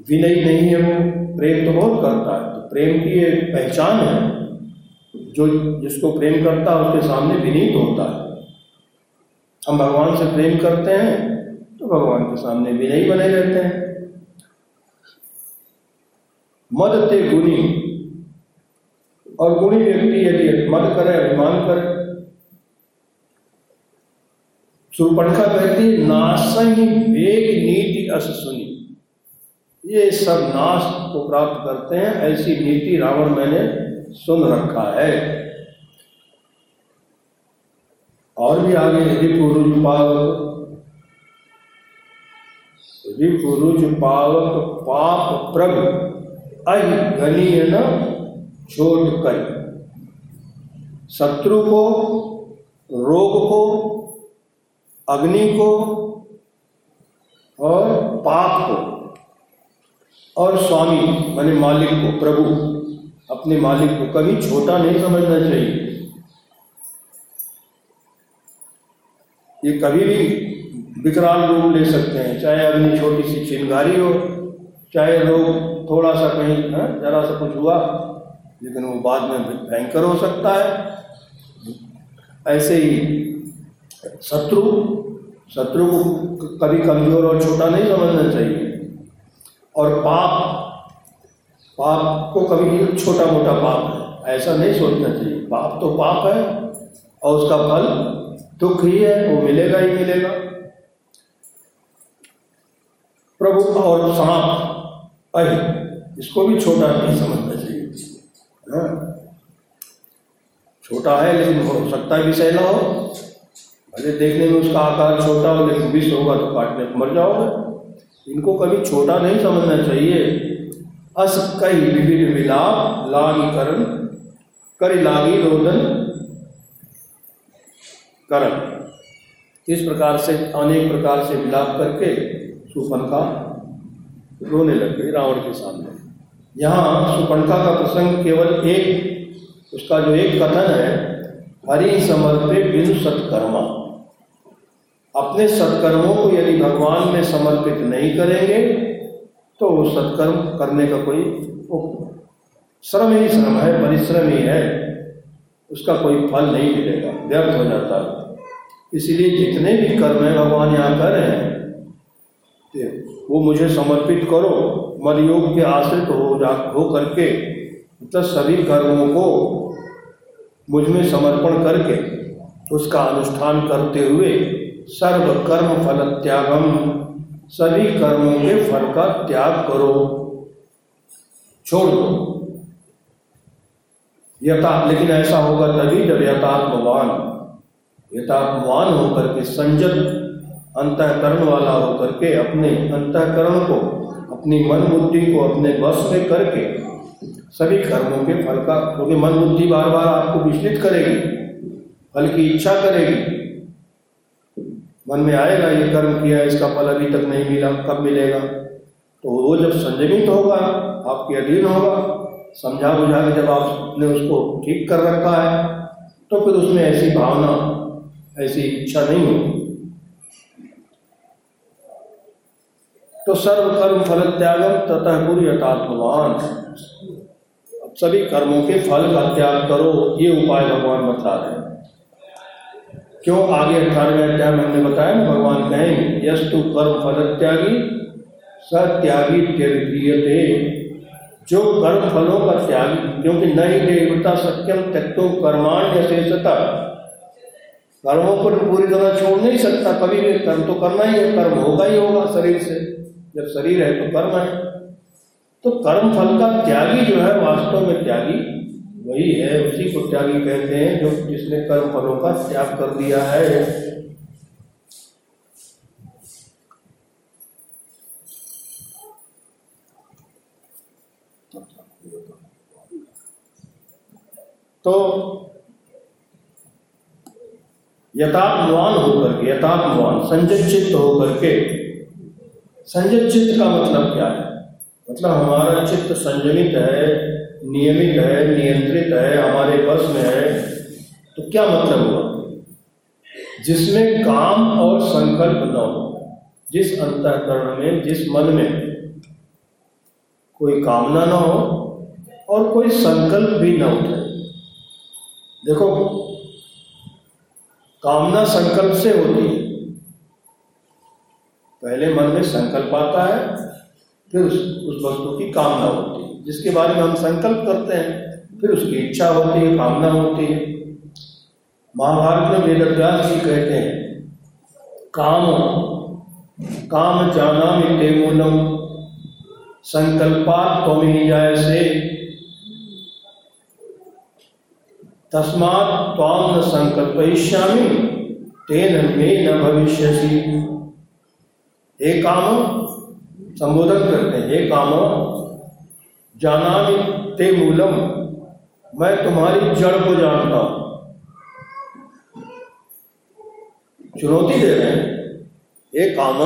विनय नहीं है वो। प्रेम तो बहुत करता है। तो प्रेम की एक पहचान है। जो जिसको प्रेम करता है, उसके सामने विनीत होता है। हम भगवान से प्रेम करते हैं तो भगवान के सामने विनयी बने रहते हैं। मद ते गुणी। और गुणी व्यक्ति यदि मद करे अभिमान करे सुरपणखा कहती नाश ही वेग नीति अस सुनी। ये सब नाश को प्राप्त करते हैं, ऐसी नीति रावण मैंने सुन रखा है। और भी आगे रिपुरुज पावक रिपुरुज पावक पाप प्रभ, अहि न छोड़ कर। शत्रु को, रोग को, अग्नि को और पाप को और स्वामी, माने मालिक को, प्रभु, अपने मालिक को कभी छोटा नहीं समझना चाहिए। ये कभी भी विकराल रूप ले सकते हैं। चाहे अग्नि छोटी सी चिंगारी हो चाहे लोग थोड़ा सा कहीं हाँ, जरा सा कुछ हुआ लेकिन वो बाद में भयंकर हो सकता है। ऐसे ही शत्रु शत्रु को कभी कमज़ोर और छोटा नहीं समझना चाहिए। और पाप पाप को कभी छोटा मोटा पाप है ऐसा नहीं सोचना चाहिए। पाप तो पाप है और उसका फल दुख ही है वो मिलेगा ही मिलेगा। प्रभु और सांप अहि, इसको भी छोटा नहीं समझना चाहिए? छोटा है लेकिन हो सकता है विषैला हो। भले देखने में उसका आकार छोटा हो, लेकिन विष होगा तो काटने मर जाओगे। इनको कभी छोटा नहीं समझना चाहिए। अस कई विभिन्न मिलाप, लागी करण, कर लागी रोदन, करण। इस प्रकार से, अनेक प्रकार से मिलाप करके सुपनका रोने लग गई रावण के सामने। यहाँ सुपनका का प्रसंग केवल एक, उसका जो एक कथन है, हरि समर्पे बिनु सत्कर्मा। अपने सत्कर्मों को यदि भगवान में समर्पित नहीं करेंगे तो वो सत्कर्म करने का कोई श्रम ही श्रम है, परिश्रम ही है। उसका कोई फल नहीं मिलेगा, व्यर्थ हो जाता है। इसलिए जितने भी कर्म है, भगवान यहाँ कर रहे हैं वो मुझे समर्पित करो मद योग के आश्रित हो हो करके तो सभी कर्मों को मुझमें समर्पण करके, उसका अनुष्ठान करते हुए सर्व कर्म फल त्यागम, सभी कर्मों के फल का त्याग करो। छोड़ दो। यथा, लेकिन ऐसा होगा तभी जब यथात्मवान यथात्मवान होकर के संजत अंतकरण वाला होकर के अपने अंतकरण को, अपनी मन बुद्धि को अपने वश में करके सभी कर्मों के फल का, क्योंकि मन बुद्धि बार बार आपको विचलित करेगी, फल की इच्छा करेगी। मन में आएगा, ये कर्म किया, इसका फल अभी तक नहीं मिला, कब मिलेगा? तो वो जब संयमित होगा, आपके अधीन होगा समझा बुझा के जब आपने उसको ठीक कर रखा है तो फिर उसमें ऐसी भावना, ऐसी इच्छा नहीं होगी। तो सर्व कर्म फल त्यागम तथा गुरु यथात्मवान सभी कर्मों के फल का त्याग करो, ये उपाय भगवान बता रहे हैं। क्यों? आगे अठारहवें अध्याय हमने बताया ना भगवान कहेंगे यस्तु कर्म फल त्यागी, सत्यागी त्यजते जो कर्म फलों का त्याग, क्योंकि नहीं देवता सत्यम त्यक्तो कर्माण शेषता कर्मों को पूरी तरह छोड़ नहीं सकता, कभी भी कर्म तो करना ही है, कर्म होगा ही होगा शरीर से। जब शरीर है तो कर्म है। तो कर्म फल का त्यागी जो है, वास्तव में त्यागी, वही है, उसी को त्यागी कहते हैं जो जिसने कर्म फलों का त्याग कर दिया है। तो यथात्मान होकर के, यथात्मवान संजय चित्त होकर के संजय चित्त का मतलब क्या है? मतलब हमारा चित्त संयमित है, नियमित है, नियंत्रित है, हमारे बस में है तो क्या मतलब हुआ? जिसमें काम और संकल्प न हो, जिस अंतकरण में, जिस मन में कोई कामना ना हो और कोई संकल्प भी ना उठे। देखो, कामना संकल्प से होती है। पहले मन में संकल्प आता है, फिर उस उस वस्तु की कामना होती है। जिसके बारे में हम संकल्प करते हैं, फिर उसकी इच्छा होती है, कामना होती है। महाभारत में वेदव्यास जी कहते हैं, काम काम जाना मिटे मूलम संकल्पात जाय से तस्मात् त्वाम न तेन मे न भविष्यसि। हे काम संबोधन करते हैं हे काम जाना ते मूलम। मैं तुम्हारी जड़ को जानता हूँ। चुनौती दे रहे हैं। हे काम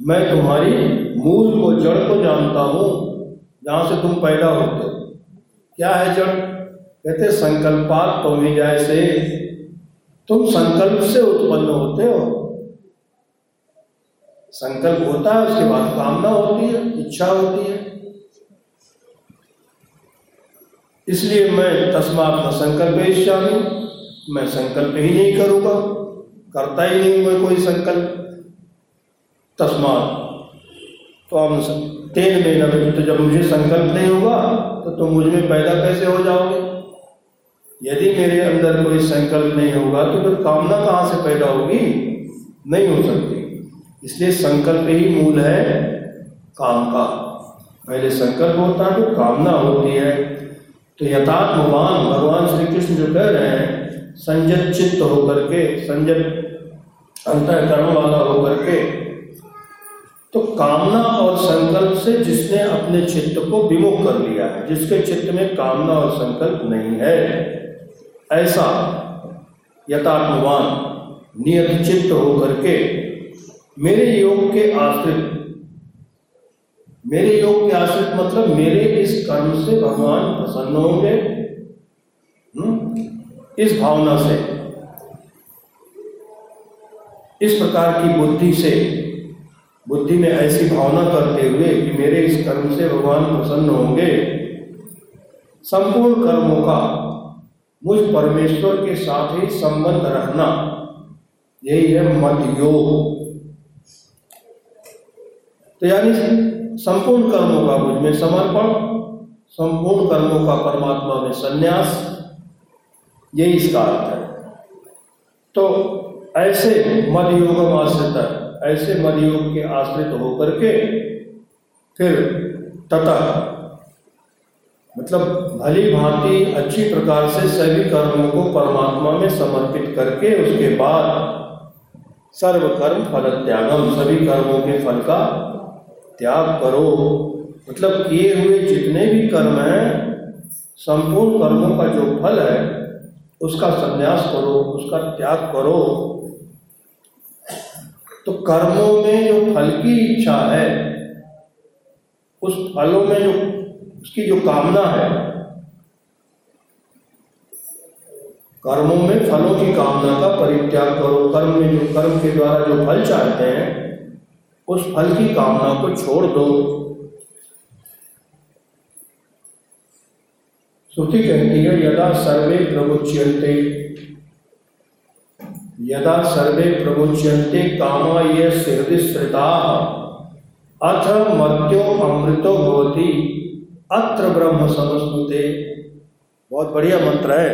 मैं तुम्हारी मूल को, जड़ को जानता हूँ, जहाँ से तुम पैदा होते क्या है जड़? कहते संकल्पात तो से तुम संकल्प से उत्पन्न होते हो। संकल्प होता है, उसके बाद कामना होती है, इच्छा होती है। इसलिए मैं तस्मात न संकल्प इच्छामी, मैं संकल्प ही नहीं करूँगा, करता ही नहीं मैं कोई संकल्प। तस्मात तो हम तेन में न तो जब मुझे संकल्प नहीं होगा तो तुम मुझमें पैदा कैसे हो जाओगे? यदि मेरे अंदर कोई संकल्प नहीं होगा तो फिर कामना कहाँ से पैदा होगी? नहीं हो सकती। इसलिए संकल्प ही मूल है काम का। पहले संकल्प होता है तो कामना होती है। तो यथात्मवान भगवान श्री कृष्ण जो कह रहे हैं संजत चित्त होकर के संजत अंतकरण वाला होकर के तो कामना और संकल्प से जिसने अपने चित्त को विमुख कर लिया है, जिसके चित्त में कामना और संकल्प नहीं है, ऐसा यथात्मवान नियत चित्त होकर के मेरे योग के आश्रित। मेरे योग के आश्रित मतलब मेरे इस कर्म से भगवान प्रसन्न होंगे। हम्म? इस भावना से। इस प्रकार की बुद्धि से। बुद्धि में ऐसी भावना करते हुए कि मेरे इस कर्म से भगवान प्रसन्न होंगे। संपूर्ण कर्मों का मुझ परमेश्वर के साथ ही संबंध रखना। यही है मत योग तो यानी संपूर्ण कर्मों का मुझमें समर्पण, संपूर्ण कर्मों का परमात्मा में संन्यास, यही इसका अर्थ है। तो ऐसे मद योग आश्रित, ऐसे मद योग के आश्रित होकर के फिर तथा मतलब भली भांति अच्छी प्रकार से सभी कर्मों को परमात्मा में समर्पित करके उसके बाद सर्व कर्म फल त्यागम सभी कर्मों के फल का त्याग करो। मतलब किए हुए जितने भी कर्म हैं, संपूर्ण कर्मों का जो फल है, उसका संन्यास करो, उसका त्याग करो। तो कर्मों में जो फल की इच्छा है, उस फलों में जो, उसकी जो कामना है, कर्मों में फलों की कामना का परित्याग करो। कर्म में जो, कर्म के द्वारा जो फल चाहते हैं उस फल की कामना को छोड़ दो। श्रुति कहती है, यदा सर्वे प्रमुच्यंते यदा सर्वे प्रमुच्यंते कामा ये हृदय अथ मर्त्यो अमृतो भवती, अत्र ब्रह्म समस्ते बहुत बढ़िया मंत्र है।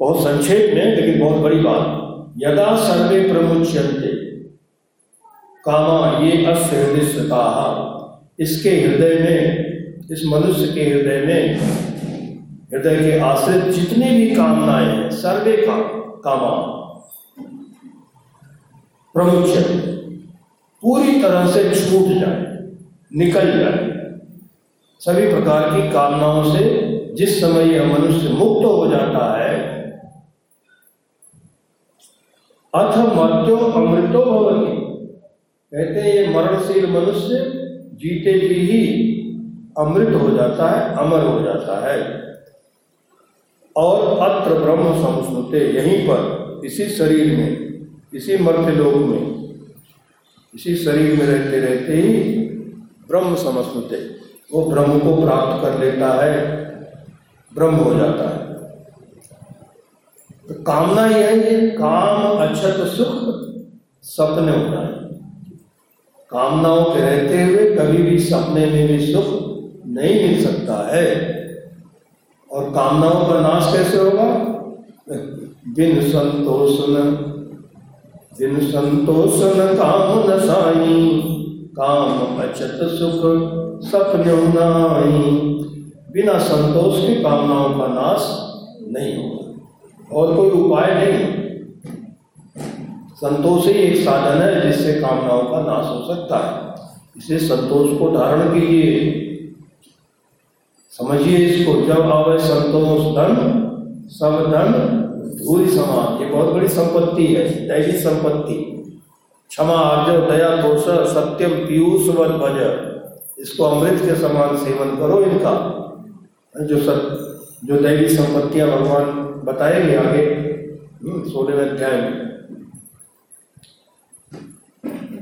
बहुत संक्षेप में, लेकिन बहुत बड़ी बात। यदा सर्वे प्रमुच्यंते कामा ये अस्य इसके हृदय में, इस मनुष्य के हृदय में, हृदय के आश्रित जितने भी कामनाएँ हैं, सर्वे काम कामा। प्रमुख पूरी तरह से छूट जाए, निकल जाए। सभी प्रकार की कामनाओं से जिस समय यह मनुष्य मुक्त हो जाता है, अथ मर्त्यो अमृतो भवती। कहते हैं, ये मरणशील मनुष्य जीते जी ही अमृत हो जाता है, अमर हो जाता है। और अत्र ब्रह्म संस्मृते, यहीं पर, इसी शरीर में, इसी मर्त्य लोक में, इसी शरीर में रहते रहते ही ब्रह्म समस्मृते वो ब्रह्म को प्राप्त कर लेता है, ब्रह्म हो जाता है। तो कामना यह है काम, अक्षत, सुख, सपने होता है कामनाओं के रहते हुए कभी भी सपने में भी सुख नहीं मिल सकता है। और कामनाओं का नाश कैसे होगा? बिन संतोष न बिन संतोष न काम न साई, काम अचत सुख सपने नाई बिना संतोष के कामनाओं का नाश नहीं होगा। और कोई उपाय नहीं। संतोष ही एक साधन है जिससे कामनाओं का नाश हो सकता है। इसे संतोष को धारण कीजिए समझिए इसको, जब आवे संतोष धन, सब धन धूल समान। ये बहुत बड़ी संपत्ति है दैवी संपत्ति। क्षमा अर्जव दया, दोष, सत्यम, पीयूष व भज। इसको अमृत के समान सेवन करो इनका। जो सत, जो दैवी संपत्तियाँ भगवान बताएँगे आगे सोलहवें अध्याय में।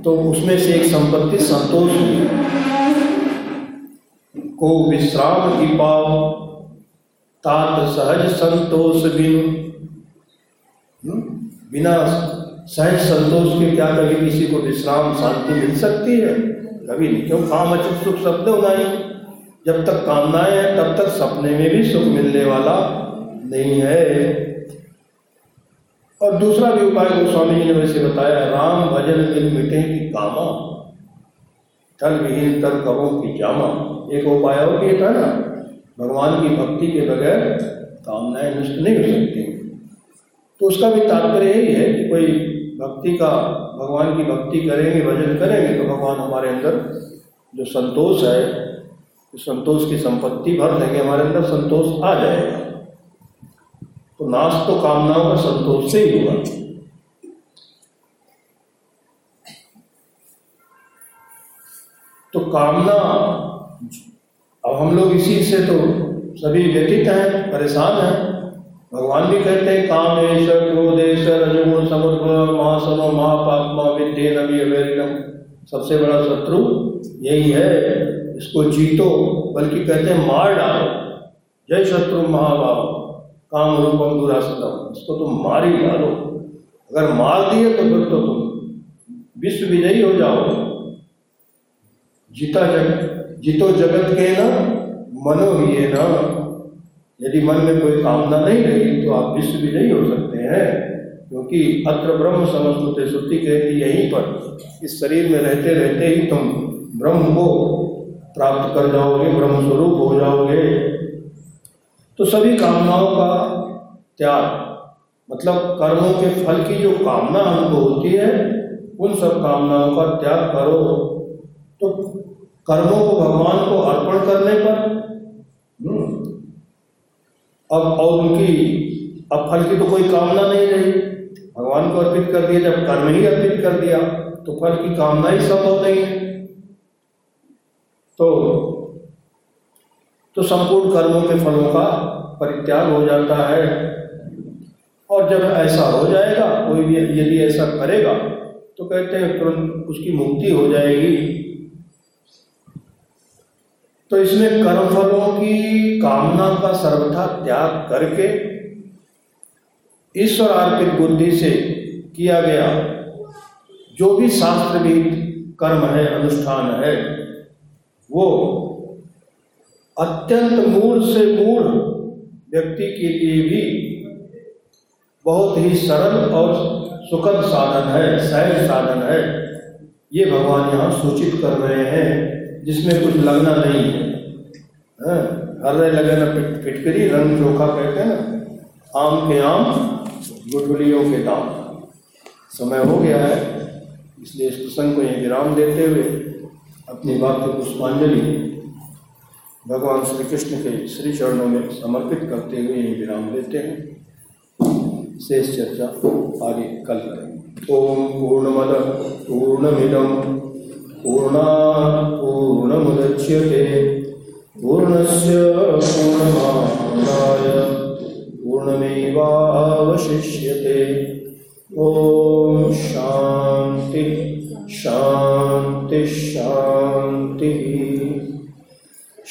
तो उसमें से एक संपत्ति संतोष को विश्राम की पाव, तात सहज संतोष बिन। बिना सहज संतोष के क्या कभी किसी को विश्राम शांति मिल सकती है? कभी नहीं। क्यों? काम अचुक सुख शब्द ही जब तक कामनाएँ हैं, तब तक सपने में भी सुख मिलने वाला नहीं है। और दूसरा भी उपाय गोस्वामी जी ने वैसे बताया, राम भजन बिन मिटे की कामा तल विहीन तल कबों की जामा। एक उपाय और भी था ना, भगवान की भक्ति के बगैर कामनाएँ नष्ट नहीं हो सकती। तो उसका भी तात्पर्य यही है कि कोई भक्ति का, भगवान की भक्ति करेंगे, भजन करेंगे तो भगवान हमारे अंदर जो संतोष है उस संतोष की संपत्ति भर देंगे, हमारे अंदर संतोष आ जाएगा। तो नाश तो कामनाओं का संतोष से ही हुआ तो कामना, अब हम लोग इसी से तो सभी व्यतीत हैं, परेशान हैं। भगवान भी कहते हैं, कामेश, क्रोधेश रजगुण समुद्र महासनो महापात्मा विद्ये नवी अवेरिनम सबसे बड़ा शत्रु यही है। इसको जीतो, बल्कि कहते हैं, मार डालो। जय शत्रु, महाभाव। काम रूपम दुरासतम इसको तुम मार ही डालो। अगर मार दिए तो फिर तो तुम विश्व विजयी हो जाओगे। जीता जग, जीतो जगत के न, मनो ही न। यदि मन में कोई कामना नहीं रही तो आप विश्व विजयी हो सकते हैं, क्योंकि अत्र ब्रह्म समस्ते श्रुति कहती यहीं पर। इस शरीर में रहते रहते ही तुम ब्रह्म को प्राप्त कर जाओगे, ब्रह्म स्वरूप हो जाओगे। तो सभी कामनाओं का त्याग मतलब कर्मों के फल की जो कामना हमको होती है, उन सब कामनाओं का त्याग करो। तो कर्मों को भगवान को अर्पण करने पर अब और उनकी, अब फल की तो कोई कामना नहीं रही। भगवान को अर्पित कर दिया, जब कर्म ही अर्पित कर दिया तो फल की कामना ही संभव नहीं है। तो तो संपूर्ण कर्मों के फलों का परित्याग हो जाता है। और जब ऐसा हो जाएगा, कोई भी यदि ऐसा करेगा तो कहते हैं तुरंत उसकी मुक्ति हो जाएगी। तो इसमें कर्म फलों की कामना का सर्वथा त्याग करके ईश्वर अर्पित बुद्धि से किया गया जो भी शास्त्र भी कर्म है, अनुष्ठान है, वो अत्यंत मूल से मूल व्यक्ति के लिए भी बहुत ही सरल और सुखद साधन है सहज साधन है। ये भगवान यहाँ सूचित कर रहे हैं जिसमें कुछ लगना नहीं है। हाँ, हर्रे लगे ना फिट फिटकरी रंग चोखा कहते हैं ना आम के आम गुठलियों के दाम। समय हो गया है इसलिए इस प्रसंग को यह विराम देते हुए अपनी बात को पुष्पांजलि भगवान श्री कृष्ण के श्री चरणों में समर्पित करते हुए यही विराम देते हैं। शेष चर्चा आगे कल करेंगे। ओम पूर्णमद पूर्णमिदम पूर्णा, पूर्णमुदच्यते। पूर्णस्य पूर्णमादाय पूर्णमेवावशिष्यते। ॐ शान्ति शान्ति, शान्तिः।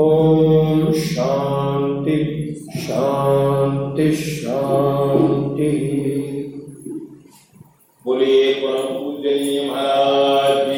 ॐ शांति शांति शांति। बोलिए परम पूजनीय महाराज।